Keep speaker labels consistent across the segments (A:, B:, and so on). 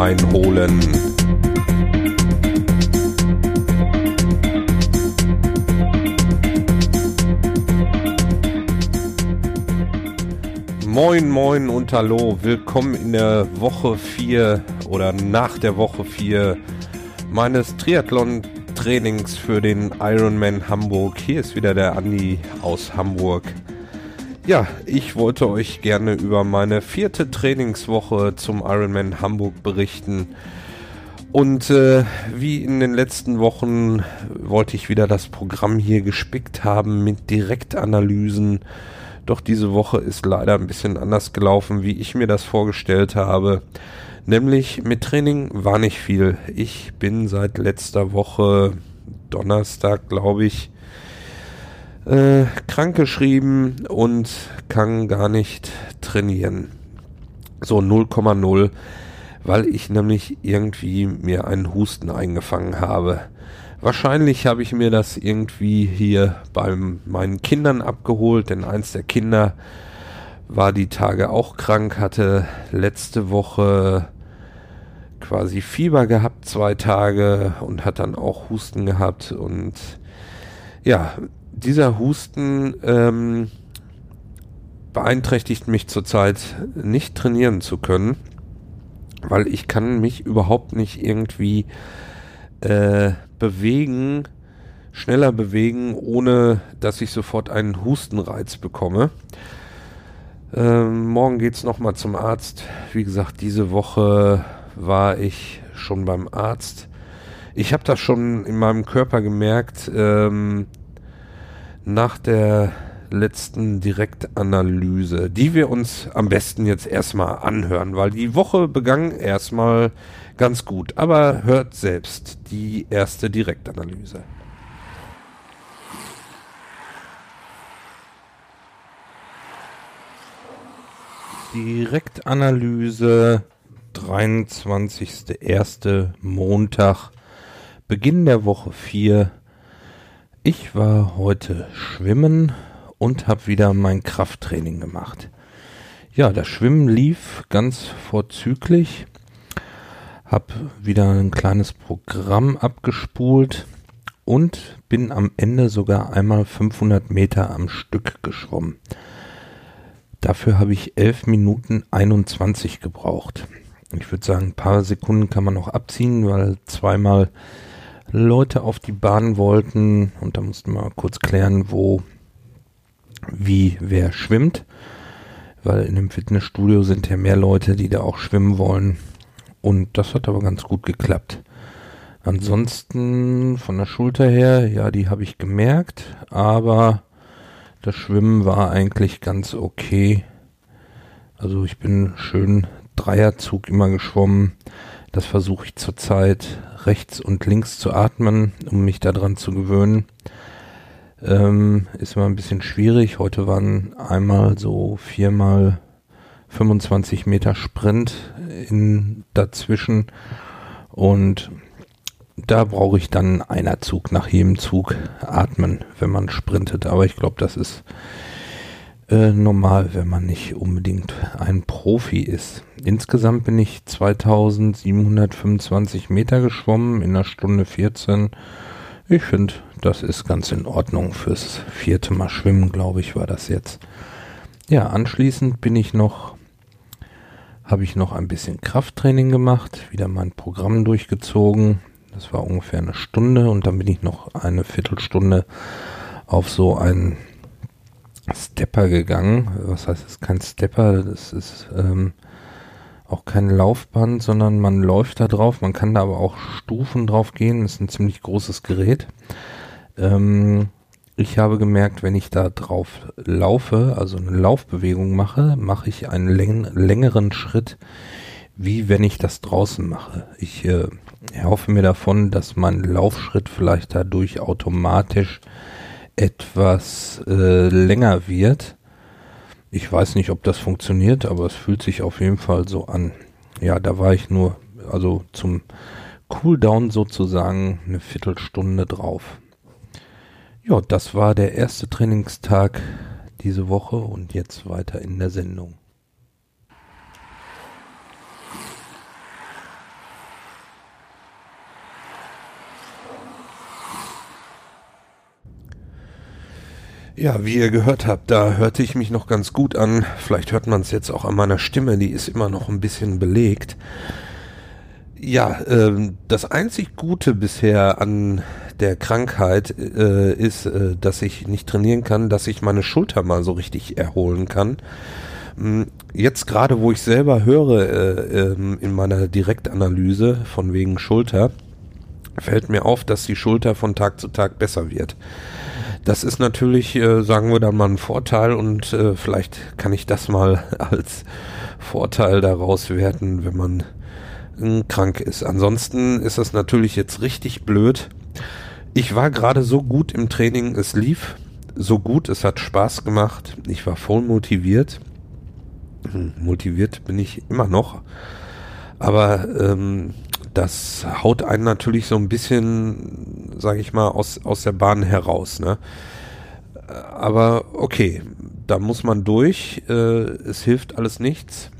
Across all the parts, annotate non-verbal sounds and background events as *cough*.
A: Einholen. Moin, moin und hallo. Willkommen in der Woche 4 oder nach der Woche 4 meines Triathlon-Trainings für den Ironman Hamburg. Hier ist wieder der Andi aus Hamburg. Ja, ich wollte euch gerne über meine vierte Trainingswoche zum Ironman Hamburg berichten. Und äh, wie in den letzten Wochen wollte ich wieder das Programm hier gespickt haben mit Direktanalysen. Doch diese Woche ist leider ein bisschen anders gelaufen, wie ich mir das vorgestellt habe. Nämlich mit Training war nicht viel. Ich bin seit letzter Woche Donnerstag, glaube ich, äh, krankgeschrieben und kann gar nicht trainieren. So 0,0, weil ich nämlich irgendwie mir einen Husten eingefangen habe. Wahrscheinlich habe ich mir das irgendwie hier bei meinen Kindern abgeholt, denn eins der Kinder war die Tage auch krank, hatte letzte Woche quasi Fieber gehabt, zwei Tage und hat dann auch Husten gehabt und ja, dieser Husten ähm, beeinträchtigt mich zurzeit nicht trainieren zu können, weil ich kann mich überhaupt nicht irgendwie äh, bewegen, schneller bewegen, ohne dass ich sofort einen Hustenreiz bekomme. Ähm, morgen geht's nochmal zum Arzt. Wie gesagt, diese Woche war ich schon beim Arzt. Ich habe das schon in meinem Körper gemerkt. Ähm, nach der letzten Direktanalyse, die wir uns am besten jetzt erstmal anhören, weil die Woche begann erstmal ganz gut. Aber hört selbst die erste Direktanalyse. Direktanalyse 23.01. Montag, Beginn der Woche 4 ich war heute schwimmen und habe wieder mein Krafttraining gemacht. Ja, das Schwimmen lief ganz vorzüglich. Hab wieder ein kleines Programm abgespult und bin am Ende sogar einmal 500 Meter am Stück geschwommen. Dafür habe ich 11 Minuten 21 gebraucht. Ich würde sagen, ein paar Sekunden kann man noch abziehen, weil zweimal Leute auf die Bahn wollten und da mussten wir kurz klären, wo, wie, wer schwimmt, weil in dem Fitnessstudio sind ja mehr Leute, die da auch schwimmen wollen und das hat aber ganz gut geklappt. Ansonsten von der Schulter her, ja, die habe ich gemerkt, aber das Schwimmen war eigentlich ganz okay. Also ich bin schön Dreierzug immer geschwommen. Das versuche ich zurzeit rechts und links zu atmen, um mich daran zu gewöhnen. Ähm, ist immer ein bisschen schwierig. Heute waren einmal so viermal 25 Meter Sprint in dazwischen und da brauche ich dann einer Zug nach jedem Zug atmen, wenn man sprintet. Aber ich glaube, das ist äh, normal, wenn man nicht unbedingt ein Profi ist. Insgesamt bin ich 2725 Meter geschwommen in einer Stunde 14. Ich finde, das ist ganz in Ordnung fürs vierte Mal schwimmen, glaube ich, war das jetzt. Ja, anschließend bin ich noch, habe ich noch ein bisschen Krafttraining gemacht, wieder mein Programm durchgezogen. Das war ungefähr eine Stunde und dann bin ich noch eine Viertelstunde auf so einen Stepper gegangen. Was heißt, ist kein Stepper, das ist ähm, auch kein Laufband, sondern man läuft da drauf. Man kann da aber auch Stufen drauf gehen. Das ist ein ziemlich großes Gerät. Ähm, ich habe gemerkt, wenn ich da drauf laufe, also eine Laufbewegung mache, mache ich einen läng längeren Schritt, wie wenn ich das draußen mache. Ich äh, erhoffe mir davon, dass mein Laufschritt vielleicht dadurch automatisch etwas äh, länger wird. Ich weiß nicht, ob das funktioniert, aber es fühlt sich auf jeden Fall so an. Ja, da war ich nur, also zum Cooldown sozusagen eine Viertelstunde drauf. Ja, das war der erste Trainingstag diese Woche und jetzt weiter in der Sendung. Ja, wie ihr gehört habt, da hörte ich mich noch ganz gut an. Vielleicht hört man es jetzt auch an meiner Stimme, die ist immer noch ein bisschen belegt. Ja, ähm, das einzig Gute bisher an der Krankheit äh, ist, äh, dass ich nicht trainieren kann, dass ich meine Schulter mal so richtig erholen kann. Ähm, jetzt gerade, wo ich selber höre äh, ähm, in meiner Direktanalyse von wegen Schulter, fällt mir auf, dass die Schulter von Tag zu Tag besser wird. Das ist natürlich, äh, sagen wir dann mal, ein Vorteil und äh, vielleicht kann ich das mal *laughs* als Vorteil daraus werten, wenn man äh, krank ist. Ansonsten ist das natürlich jetzt richtig blöd. Ich war gerade so gut im Training, es lief so gut, es hat Spaß gemacht, ich war voll motiviert. Hm, motiviert bin ich immer noch. Aber ähm, das haut einen natürlich so ein bisschen, sage ich mal, aus, aus der Bahn heraus. Ne? Aber okay, da muss man durch. Äh, es hilft alles nichts.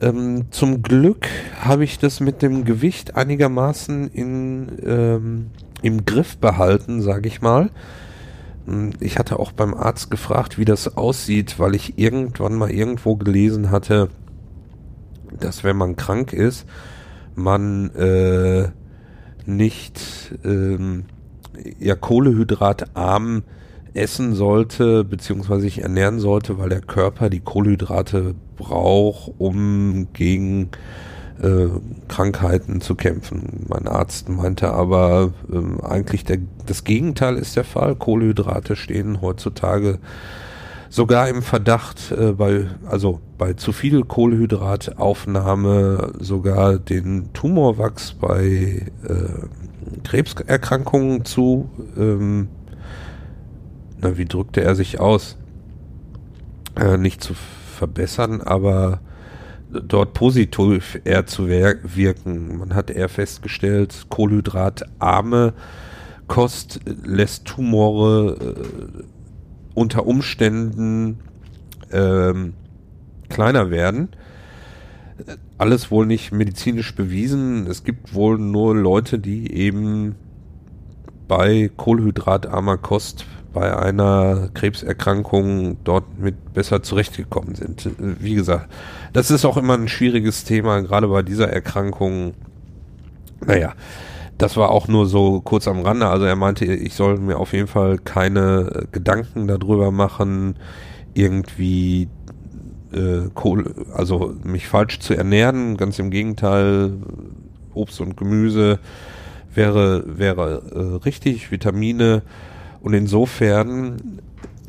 A: Ähm, zum Glück habe ich das mit dem Gewicht einigermaßen in, ähm, im Griff behalten, sage ich mal. Hm, ich hatte auch beim Arzt gefragt, wie das aussieht, weil ich irgendwann mal irgendwo gelesen hatte, dass wenn man krank ist, man äh, nicht ähm, ja kohlehydratarm essen sollte, beziehungsweise sich ernähren sollte, weil der Körper die Kohlenhydrate braucht, um gegen äh, Krankheiten zu kämpfen. Mein Arzt meinte aber, äh, eigentlich der, das Gegenteil ist der Fall. Kohlenhydrate stehen heutzutage sogar im Verdacht, äh, bei, also bei zu viel Kohlenhydrataufnahme sogar den Tumorwachs bei äh, Krebserkrankungen zu, ähm, na, wie drückte er sich aus? Äh, nicht zu verbessern, aber dort positiv eher zu wirken. Man hat eher festgestellt, kohlenhydratarme Kost lässt Tumore äh, unter Umständen ähm, kleiner werden. Alles wohl nicht medizinisch bewiesen. Es gibt wohl nur Leute, die eben bei kohlenhydratarmer Kost bei einer Krebserkrankung dort mit besser zurechtgekommen sind. Wie gesagt, das ist auch immer ein schwieriges Thema, gerade bei dieser Erkrankung. Naja, das war auch nur so kurz am Rande. Also er meinte, ich soll mir auf jeden Fall keine äh, Gedanken darüber machen, irgendwie äh, Kohl, also mich falsch zu ernähren. Ganz im Gegenteil, Obst und Gemüse wäre, wäre äh, richtig, Vitamine. Und insofern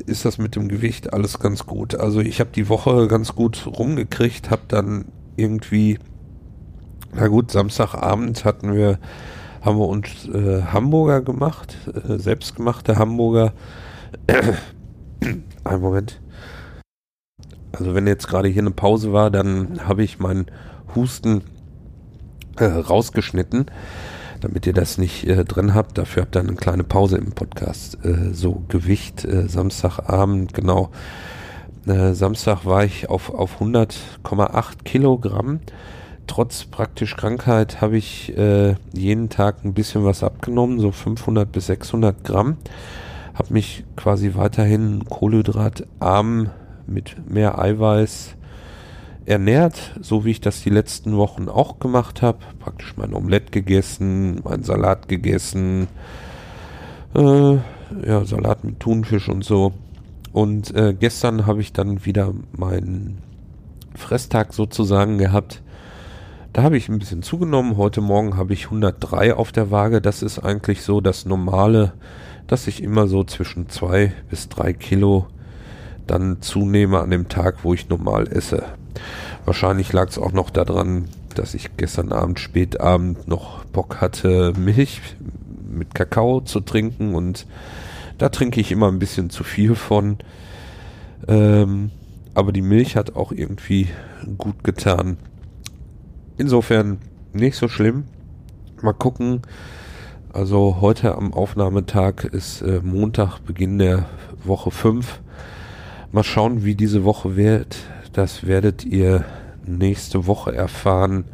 A: ist das mit dem Gewicht alles ganz gut. Also ich habe die Woche ganz gut rumgekriegt, habe dann irgendwie, na gut, Samstagabend hatten wir haben wir uns äh, Hamburger gemacht, äh, selbstgemachte Hamburger. *coughs* Ein Moment. Also wenn jetzt gerade hier eine Pause war, dann habe ich meinen Husten äh, rausgeschnitten, damit ihr das nicht äh, drin habt. Dafür habt ihr eine kleine Pause im Podcast. Äh, so Gewicht, äh, Samstagabend, genau. Samstag war ich auf, auf 100,8 Kilogramm trotz praktisch Krankheit habe ich äh, jeden Tag ein bisschen was abgenommen, so 500 bis 600 Gramm. Habe mich quasi weiterhin kohlenhydratarm mit mehr Eiweiß ernährt, so wie ich das die letzten Wochen auch gemacht habe. Praktisch mein Omelett gegessen, mein Salat gegessen, äh, ja, Salat mit Thunfisch und so. Und äh, gestern habe ich dann wieder meinen Fresstag sozusagen gehabt da habe ich ein bisschen zugenommen. Heute Morgen habe ich 103 auf der Waage. Das ist eigentlich so das Normale, dass ich immer so zwischen zwei bis drei Kilo dann zunehme an dem Tag, wo ich normal esse. Wahrscheinlich lag es auch noch daran, dass ich gestern Abend, spätabend noch Bock hatte, Milch mit Kakao zu trinken und da trinke ich immer ein bisschen zu viel von. Ähm, aber die Milch hat auch irgendwie gut getan. Insofern nicht so schlimm. Mal gucken. Also heute am Aufnahmetag ist äh, Montag, Beginn der Woche 5. Mal schauen, wie diese Woche wird. Das werdet ihr nächste Woche erfahren.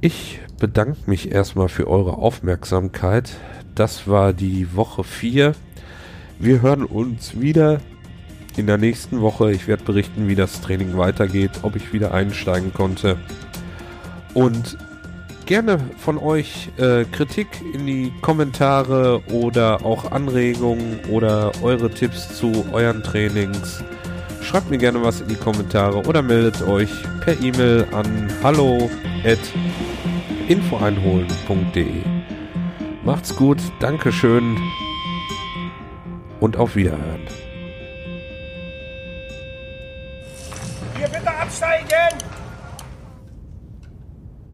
A: Ich bedanke mich erstmal für eure Aufmerksamkeit. Das war die Woche 4 Wir hören uns wieder in der nächsten Woche. Ich werde berichten, wie das Training weitergeht, ob ich wieder einsteigen konnte. Und gerne von euch äh, Kritik in die Kommentare oder auch Anregungen oder eure Tipps zu euren Trainings. Schreibt mir gerne was in die Kommentare oder meldet euch per E-Mail an hallo at infoeinholen.de. Macht's gut, Dankeschön und auf Wiederhören.